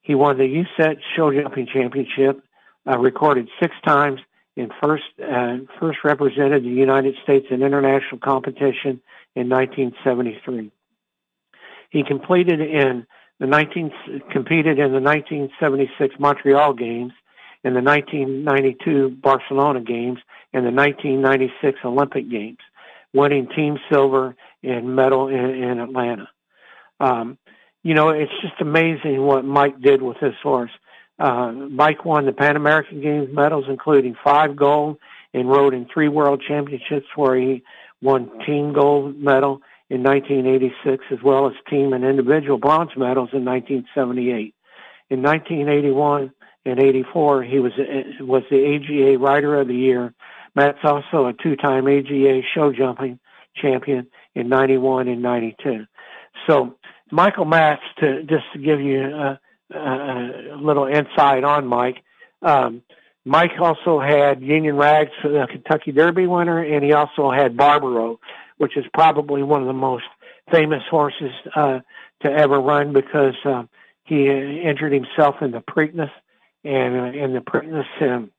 He won the USET Show Jumping Championship, uh, recorded six times, and first uh, first represented the United States in international competition in 1973. He completed in the 19 competed in the 1976 Montreal Games, in the 1992 Barcelona Games, and the 1996 Olympic Games, winning team silver and medal in, in Atlanta. Um, you know, it's just amazing what Mike did with this horse. Uh, Mike won the Pan American Games medals, including five gold, and rode in three world championships where he won team gold medal in 1986 as well as team and individual bronze medals in 1978. In 1981 and 84, he was was the AGA Rider of the Year. Matz also a two-time AGA show jumping champion in 91 and 92. So Michael Matz, to just to give you a, a, little insight on Mike, um, Mike also had Union Rags, the Kentucky Derby winner, and he also had Barbaro, which is probably one of the most famous horses uh, to ever run because uh, he injured himself in the Preakness, and uh, in the Preakness, um,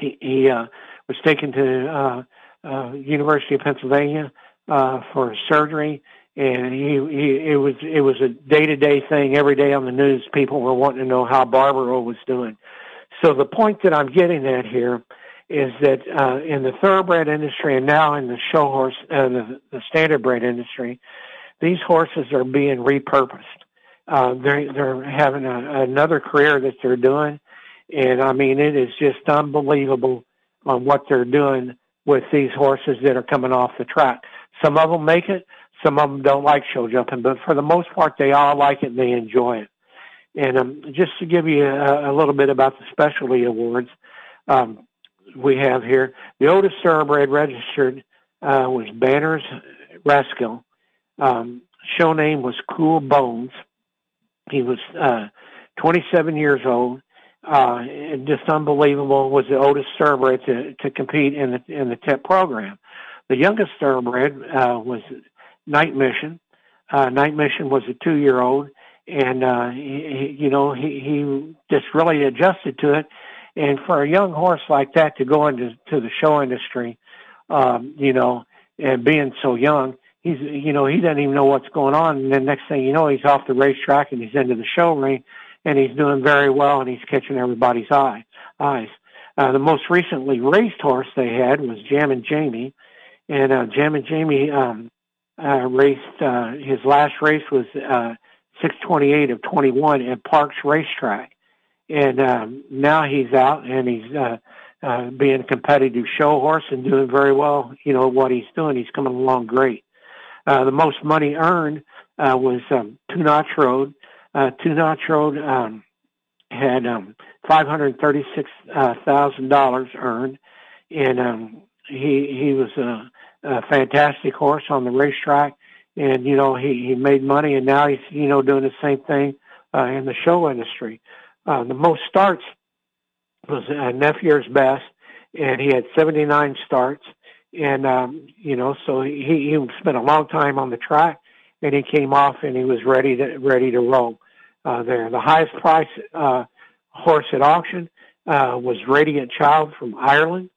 he, he uh, was taken to uh, uh, University of Pennsylvania uh, for surgery, and he, he it was it was a day to day thing every day on the news. People were wanting to know how Barbaro was doing. So the point that I'm getting at here is that uh, in the thoroughbred industry and now in the show horse, uh, the, the standardbred industry, these horses are being repurposed. Uh, they're they're having a, another career that they're doing, and I mean it is just unbelievable on what they're doing with these horses that are coming off the track. Some of them make it, some of them don't like show jumping, but for the most part, they all like it and they enjoy it. And um, just to give you a, a little bit about the specialty awards, um, we have here the oldest thoroughbred registered uh, was Banners Raskill. Um, show name was Cool Bones. He was uh, 27 years old uh, just unbelievable. Was the oldest thoroughbred to to compete in the in the TIP program. The youngest thoroughbred uh, was Night Mission. Uh, Night Mission was a two year old, and uh, he, he, you know he he just really adjusted to it. And for a young horse like that to go into to the show industry, um, you know, and being so young, he's you know he doesn't even know what's going on. And then next thing you know, he's off the racetrack and he's into the show ring and he's doing very well, and he's catching everybody's eye, eyes. Uh, the most recently raced horse they had was Jammin' Jamie, and uh, Jammin' Jamie um, uh, raced. Uh, his last race was uh, 628 of 21 at Parx Racetrack, and um, now he's out and he's uh, uh, being a competitive show horse and doing very well. You know what he's doing. He's coming along great. Uh, the most money earned uh, was um, Two Notch Road. Uh, Two Notch Road um, had um, five hundred thirty-six uh, thousand dollars earned, and um, he he was a, a fantastic horse on the racetrack, and you know he he made money, and now he's you know doing the same thing uh, in the show industry. Uh, the most starts was uh, Nephew's best, and he had 79 starts. And um, you know, so he he spent a long time on the track, and he came off and he was ready to ready to roll uh, there. The highest price uh, horse at auction uh, was Radiant Child from Ireland.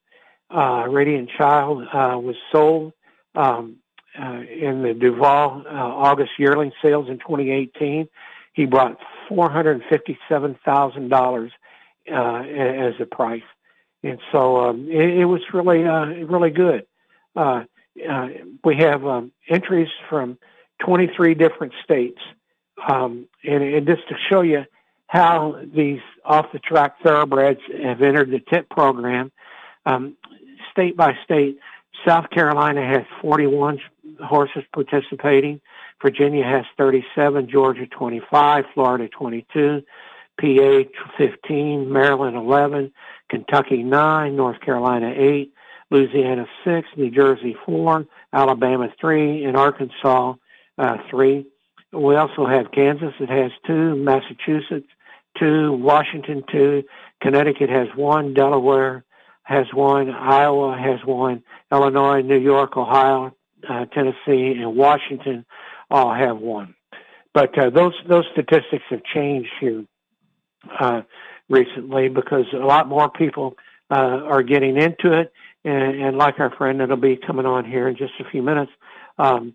Uh, Radiant Child uh, was sold um, uh, in the Duval uh, August yearling sales in 2018. He brought $457,000 uh, as a price. And so um, it, it was really, uh, really good. Uh, uh, we have um, entries from 23 different states. Um, and, and just to show you how these off the track thoroughbreds have entered the TIP program, um, state by state, South Carolina has 41 horses participating. Virginia has 37, Georgia 25, Florida 22, PA 15, Maryland 11, Kentucky 9, North Carolina 8, Louisiana 6, New Jersey 4, Alabama 3, and Arkansas uh, 3. We also have Kansas that has 2, Massachusetts 2, Washington 2, Connecticut has 1, Delaware has 1, Iowa has 1, Illinois, New York, Ohio, uh, Tennessee, and Washington all have 1. But uh, those those statistics have changed here uh, recently because a lot more people uh, are getting into it. And, and like our friend that'll be coming on here in just a few minutes, um,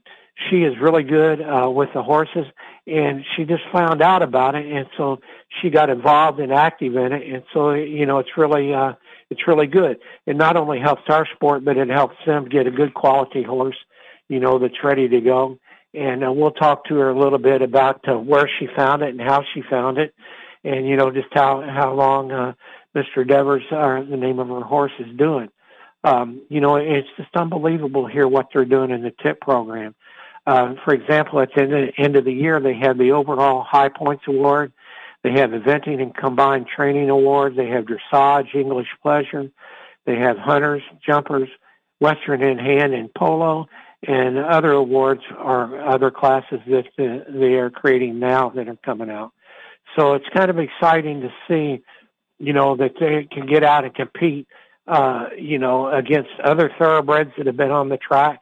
she is really good uh, with the horses, and she just found out about it, and so she got involved and active in it, and so you know it's really uh, it's really good. It not only helps our sport, but it helps them get a good quality horse, you know, that's ready to go. And uh, we'll talk to her a little bit about uh, where she found it and how she found it, and you know just how how long uh, Mr. Devers, or the name of her horse, is doing. Um, you know, it's just unbelievable here what they're doing in the TIP program. Uh, for example, at the end of the year, they have the overall high points award. They have eventing and combined training awards. They have dressage, English pleasure. They have hunters, jumpers, Western in hand, and polo, and other awards or other classes that they are creating now that are coming out. So it's kind of exciting to see, you know, that they can get out and compete, uh, you know, against other thoroughbreds that have been on the track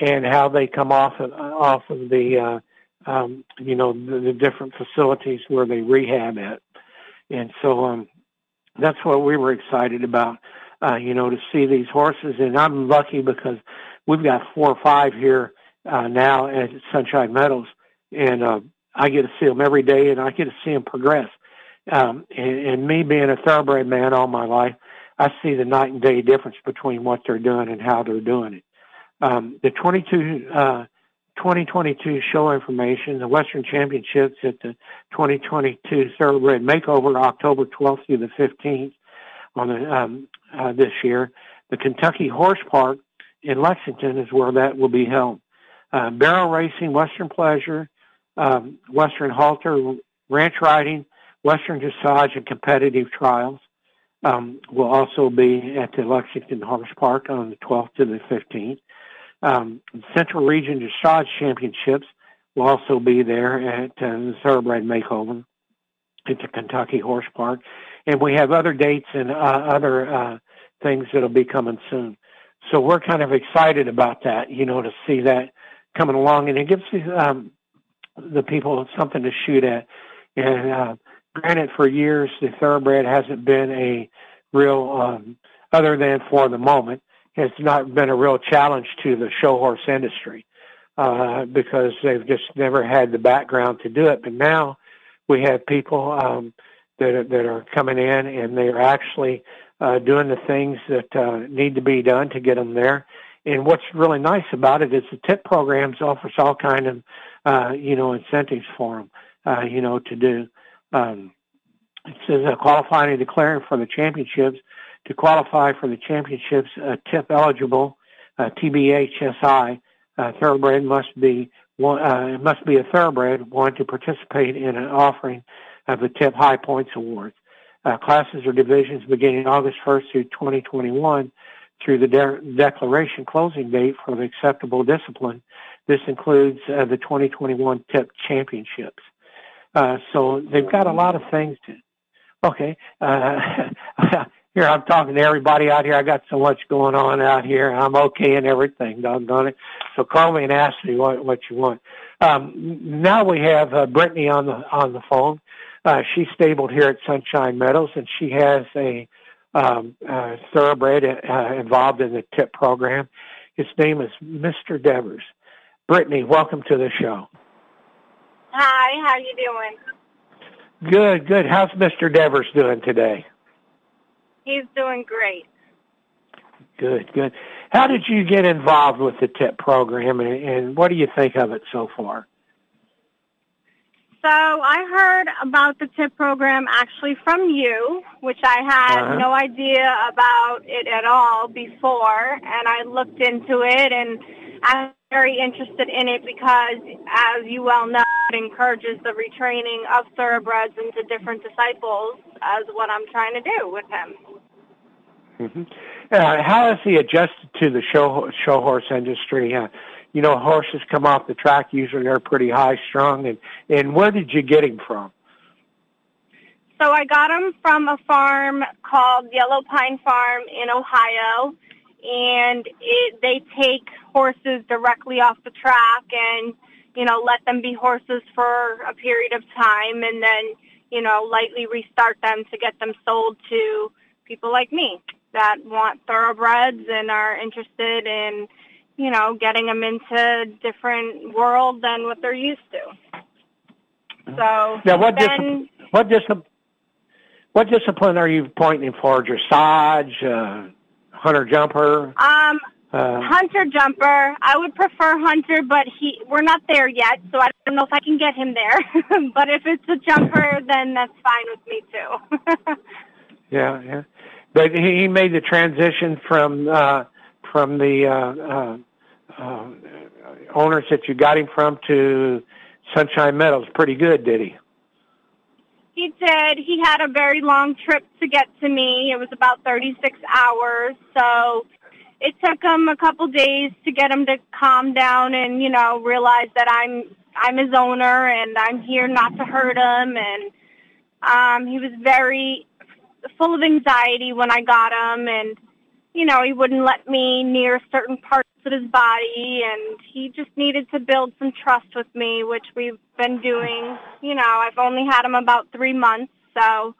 and how they come off of, off of the, uh, um, you know, the, the different facilities where they rehab at. And so, um, that's what we were excited about, uh, you know, to see these horses. And I'm lucky because we've got four or five here, uh, now at Sunshine Meadows. And, uh, I get to see them every day, and I get to see them progress. Um, and, and me being a thoroughbred man all my life, I see the night and day difference between what they're doing and how they're doing it. Um, the 22, uh, 2022 show information, the Western Championships at the 2022 Thoroughbred Makeover, October 12th through the 15th on the, um, uh, this year. The Kentucky Horse Park in Lexington is where that will be held. Uh, barrel racing, Western Pleasure, um, Western halter, ranch riding, Western dressage, and competitive trials. Um, will also be at the Lexington Horse Park on the 12th to the 15th. Um, Central Region Dressage Championships will also be there at uh, the Thoroughbred Makeover at the Kentucky Horse Park. And we have other dates and uh, other uh, things that'll be coming soon. So we're kind of excited about that, you know, to see that coming along. And it gives um, the people something to shoot at. And uh, granted, for years the thoroughbred hasn't been a real, um, other than for the moment, has not been a real challenge to the show horse industry uh, because they've just never had the background to do it. But now we have people um, that are, that are coming in and they are actually uh, doing the things that uh, need to be done to get them there. And what's really nice about it is the tip programs offers all kind of uh, you know, incentives for them, uh, you know, to do. Um, it says uh, qualifying and declaring for the championships. To qualify for the championships, a tip eligible uh, TBHSI uh, thoroughbred must be one, uh, must be a thoroughbred one to participate in an offering of the TIP High Points Awards. Uh, classes or divisions beginning August 1st through 2021 through the de- declaration closing date for the acceptable discipline. This includes uh, the 2021 TIP Championships. Uh, so they've got a lot of things to. Okay, uh, here I'm talking to everybody out here. I got so much going on out here. I'm okay and everything, doggone it. So call me and ask me what what you want. Um, now we have uh, Brittany on the on the phone. Uh, she's stabled here at Sunshine Meadows, and she has a um, uh, thoroughbred uh, involved in the TIP program. His name is Mr. Devers. Brittany, welcome to the show. Hi, how you doing? Good, good. How's Mr. Devers doing today? He's doing great. Good, good. How did you get involved with the TIP program, and, and what do you think of it so far? So I heard about the TIP program actually from you, which I had uh-huh. no idea about it at all before, and I looked into it and I'm very interested in it because, as you well know, it encourages the retraining of thoroughbreds into different disciples, as what I'm trying to do with him. Mm-hmm. Uh, how has he adjusted to the show show horse industry? Uh, you know, horses come off the track usually are pretty high strung, and and where did you get him from? So I got him from a farm called Yellow Pine Farm in Ohio, and it, they take horses directly off the track and you know let them be horses for a period of time, and then you know lightly restart them to get them sold to people like me that want thoroughbreds and are interested in you know, getting them into different world than what they're used to. So now, what then, what discipline what discipline are you pointing for? Dressage, uh, hunter jumper? Um, uh, hunter jumper. I would prefer hunter, but he we're not there yet, so I don't know if I can get him there. but if it's a jumper, then that's fine with me too. yeah, yeah. But he made the transition from uh, from the uh, uh, uh, owners that you got him from to Sunshine Meadows pretty good, did he? He did. He had a very long trip to get to me. It was about 36 hours. So it took him a couple days to get him to calm down and, you know, realize that I'm I'm his owner and I'm here not to hurt him and um he was very full of anxiety when I got him and you know, he wouldn't let me near certain parts of his body and he just needed to build some trust with me, which we've been doing. You know, I've only had him about three months, so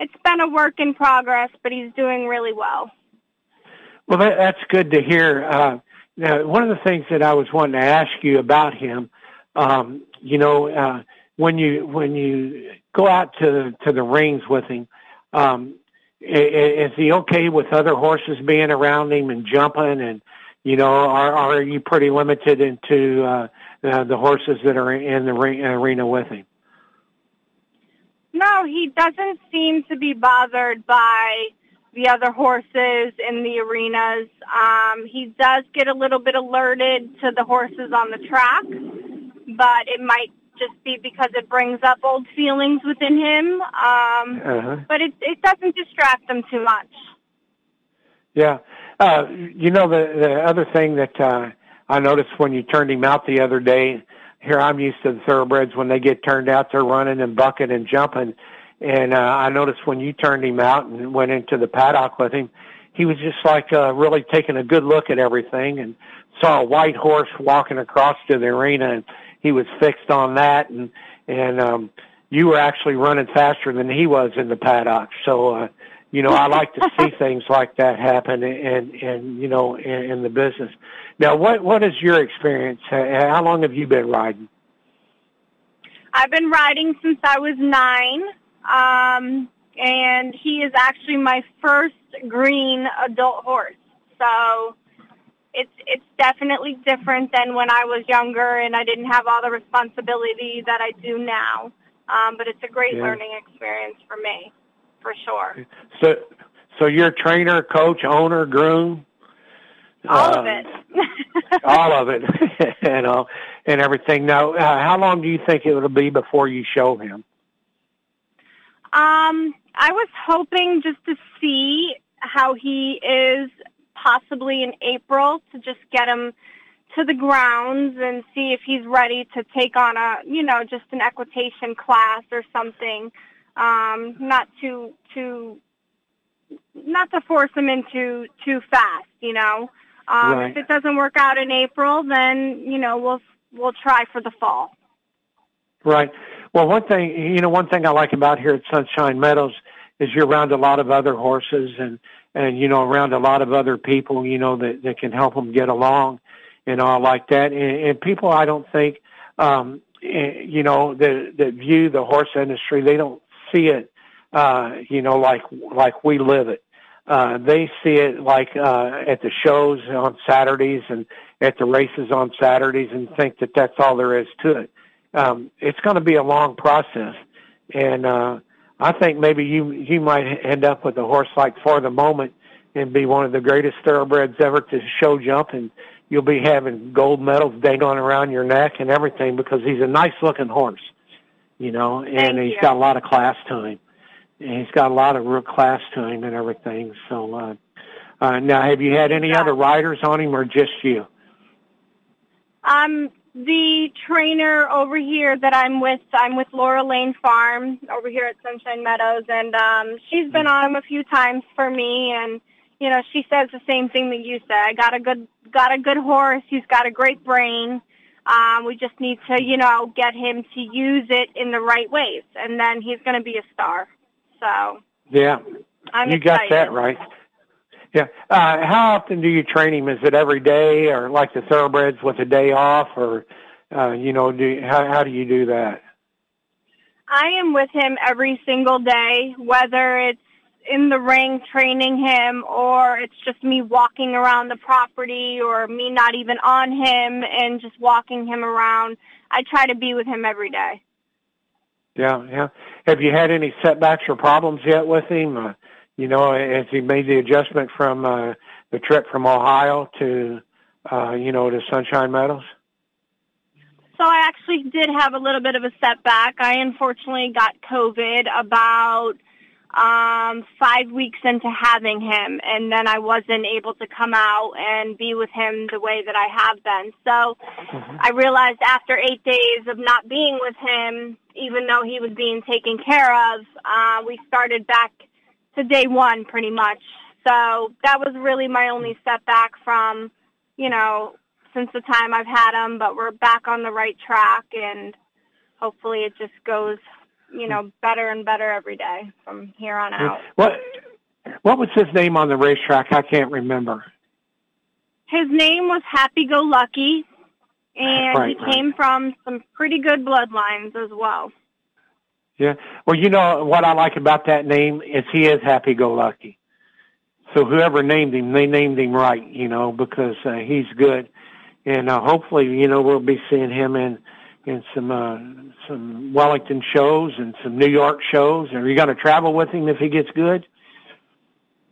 it's been a work in progress, but he's doing really well. Well, that, that's good to hear. Uh, now, one of the things that I was wanting to ask you about him, um, you know, uh, when you when you go out to to the rings with him, um, is he okay with other horses being around him and jumping and you know are are you pretty limited into uh, uh the horses that are in the arena with him? No he doesn't seem to be bothered by the other horses in the arenas. Um he does get a little bit alerted to the horses on the track but it might just be because it brings up old feelings within him. Um, uh-huh. But it it doesn't distract him too much. Yeah, uh, you know the the other thing that uh, I noticed when you turned him out the other day. Here I'm used to the thoroughbreds when they get turned out, they're running and bucking and jumping. And uh, I noticed when you turned him out and went into the paddock with him, he was just like uh, really taking a good look at everything and saw a white horse walking across to the arena and he was fixed on that and and um you were actually running faster than he was in the paddock. So uh you know i like to see things like that happen and and you know in, in the business. Now what what is your experience how long have you been riding? I've been riding since i was nine um and he is actually my first green adult horse. So it's it's definitely different than when I was younger and I didn't have all the responsibility that I do now. Um, but it's a great yeah. learning experience for me, for sure. So, So you're a trainer, coach, owner, groom. All uh, of it. all of it, you know, and everything. Now, uh, how long do you think it will be before you show him? Um, I was hoping just to see how he is possibly in April to just get him to the grounds and see if he's ready to take on a, you know, just an equitation class or something. Um, not to to not to force him into too fast, you know. Um, right. If it doesn't work out in April, then you know we'll we'll try for the fall. Right. Well, one thing you know, one thing I like about here at Sunshine Meadows is you're around a lot of other horses and and you know around a lot of other people you know that that can help them get along and all like that. And, and people I don't think um eh, you know that that view the horse industry they don't see it uh you know like like we live it. Uh they see it like uh at the shows on Saturdays and at the races on Saturdays and think that that's all there is to it. Um it's going to be a long process. And uh I think maybe you you might end up with a horse like for the moment and be one of the greatest thoroughbreds ever to show jump and you'll be having gold medals dangling around your neck and everything because he's a nice looking horse, you know, and Thank he's you. got a lot of class to him. And he's got a lot of real class to him and everything. So uh uh now have you had any Yeah. other riders on him or just you? Um, the trainer over here that I'm with, I'm with Laura Lane Farm over here at Sunshine Meadows, and um, she's been on him a few times for me, and you know she says the same thing that you said. I got a good, got a good horse. He's got a great brain. Um, we just need to, you know, get him to use it in the right ways, and then he's going to be a star. So Yeah. I'm you excited. got that right. Yeah. Uh, how often do you train him? Is it every day, or like the thoroughbreds with a day off, or uh, you know, do how how do you do that? I am with him every single day, whether it's in the ring training him or it's just me walking around the property or me not even on him and just walking him around. I try to be with him every day. Yeah, yeah. Have you had any setbacks or problems yet with him? Uh, you know, as he made the adjustment from uh, the trip from Ohio to, uh, you know, to Sunshine Meadows? So I actually did have a little bit of a setback. I unfortunately got COVID about um five weeks into having him and then I wasn't able to come out and be with him the way that I have been. So Mhm. I realized after eight days of not being with him, even though he was being taken care of, uh, we started back to day one pretty much. So that was really my only setback from, you know, since the time I've had him, but we're back on the right track and hopefully it just goes, you know, better and better every day from here on out. What What was his name on the racetrack? I can't remember. His name was Happy Go Lucky and Right, he right. came from some pretty good bloodlines as well. Yeah. Well, you know what I like about that name is he is happy-go-lucky. So whoever named him, they named him right, you know, because uh, he's good, and uh, hopefully, you know, we'll be seeing him in in some uh, some Wellington shows and some New York shows. Are you going to travel with him if he gets good?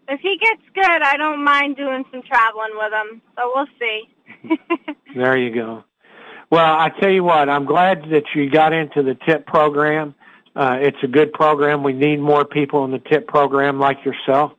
If he gets good, I don't mind doing some traveling with him. So we'll see. There you go. Well, I tell you what, I'm glad that you got into the tip program. Uh, it's a good program. We need more people in the tip program like yourself.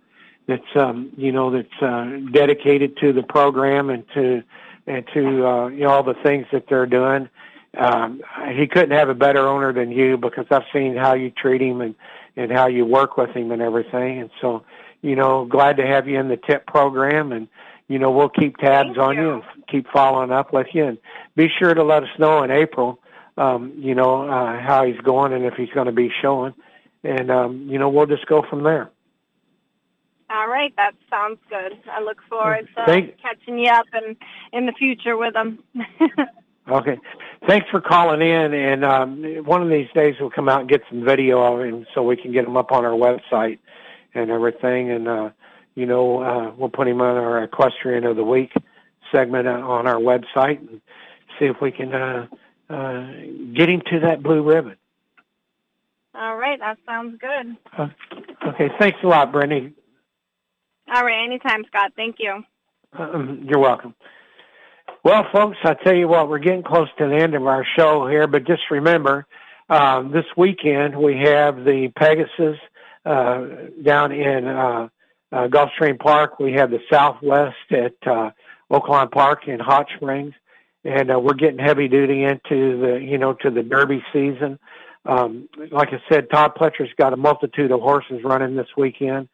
That's um, you know that's uh, dedicated to the program and to and to uh, you know all the things that they're doing. Um, he couldn't have a better owner than you because I've seen how you treat him and and how you work with him and everything. And so, you know, glad to have you in the tip program and you know, we'll keep tabs Thank on you. you and keep following up with you and be sure to let us know in April, um, you know, uh, how he's going and if he's going to be showing. And, um, you know, we'll just go from there. All right, that sounds good. I look forward to Thank- catching you up in in the future with him. Okay. Thanks for calling in. And um, one of these days we'll come out and get some video of him so we can get him up on our website and everything. And, uh, you know, uh, we'll put him on our Equestrian of the Week segment uh, on our website and see if we can uh, uh, get to that blue ribbon. All right, that sounds good. Uh, okay. Thanks a lot, Brittany. All right, anytime, Scott. Thank you. Um, you're welcome. Well, folks, I tell you what, we're getting close to the end of our show here, but just remember, uh, this weekend we have the Pegasus uh, down in uh, uh, Gulfstream Park. We have the Southwest at uh, Oaklawn Park in Hot Springs, and uh, we're getting heavy duty into the you know to the Derby season. Um, like I said, Todd Pletcher's got a multitude of horses running this weekend.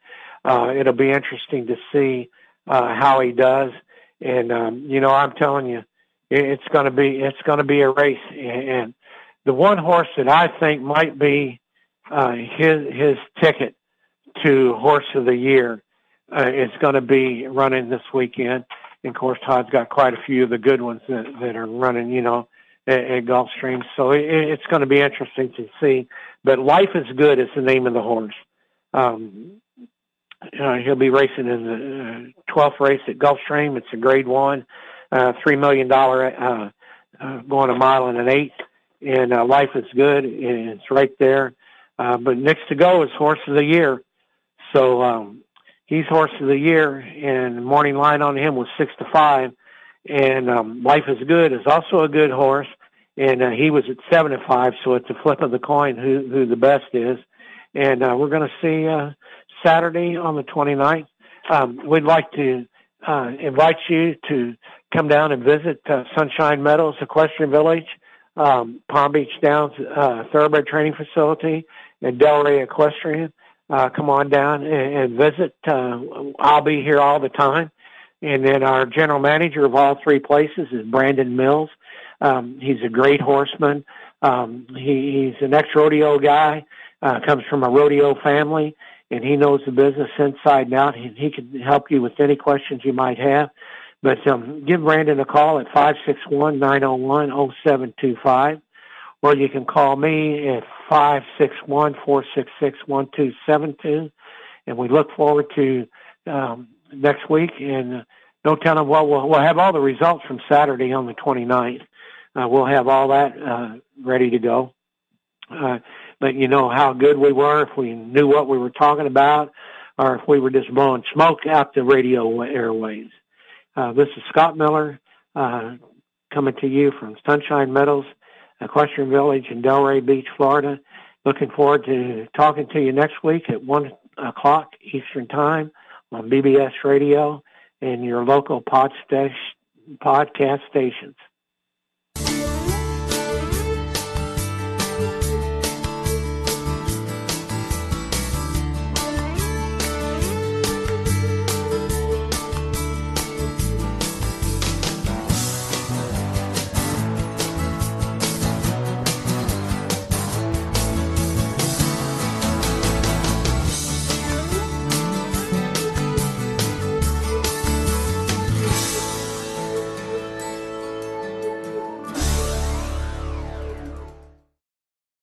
Uh, it'll be interesting to see uh, how he does. And um, you know, I'm telling you, it's going to be it's going to be a race. And the one horse that I think might be uh, his his ticket to horse of the year uh, is going to be running this weekend. And of course, Todd's got quite a few of the good ones that, that are running, you know, at, at Gulfstream. So it, it's going to be interesting to see. But Life is Good is the name of the horse. Um, uh, he'll be racing in the uh, 12th race at Gulfstream. It's a Grade One, uh, three million dollar, uh, uh, going a mile and an eighth. And uh, Life is Good, and it's right there. Uh, but next to go is Horse of the Year. So um, he's Horse of the Year, and morning line on him was six to five. And um, Life is Good is also a good horse, and uh, he was at seven to five. So it's a flip of the coin who who the best is. And uh, we're going to see. Uh, Saturday on the 29th. Um, we'd like to uh, invite you to come down and visit uh, Sunshine Meadows Equestrian Village, um, Palm Beach Downs uh, Thoroughbred Training Facility, and Delray Equestrian. Uh, come on down and, and visit. Uh, I'll be here all the time. And then our general manager of all three places is Brandon Mills. Um, he's a great horseman. Um, he, he's an ex-rodeo guy, uh, comes from a rodeo family, and he knows the business inside and out. He, he can help you with any questions you might have. But um, give Brandon a call at five six one nine zero oh one zero oh seven two five, or you can call me at five six one four six six one two seven two, and we look forward to um, next week. And uh, no telling what we'll, we'll have all the results from Saturday on the 29th. Uh, we'll have all that uh, ready to go. Uh, but you know how good we were if we knew what we were talking about or if we were just blowing smoke out the radio airways. Uh, this is Scott Miller uh, coming to you from Sunshine Meadows, Equestrian Village in Delray Beach, Florida. Looking forward to talking to you next week at 1 o'clock Eastern Time on BBS Radio and your local pod st- podcast stations.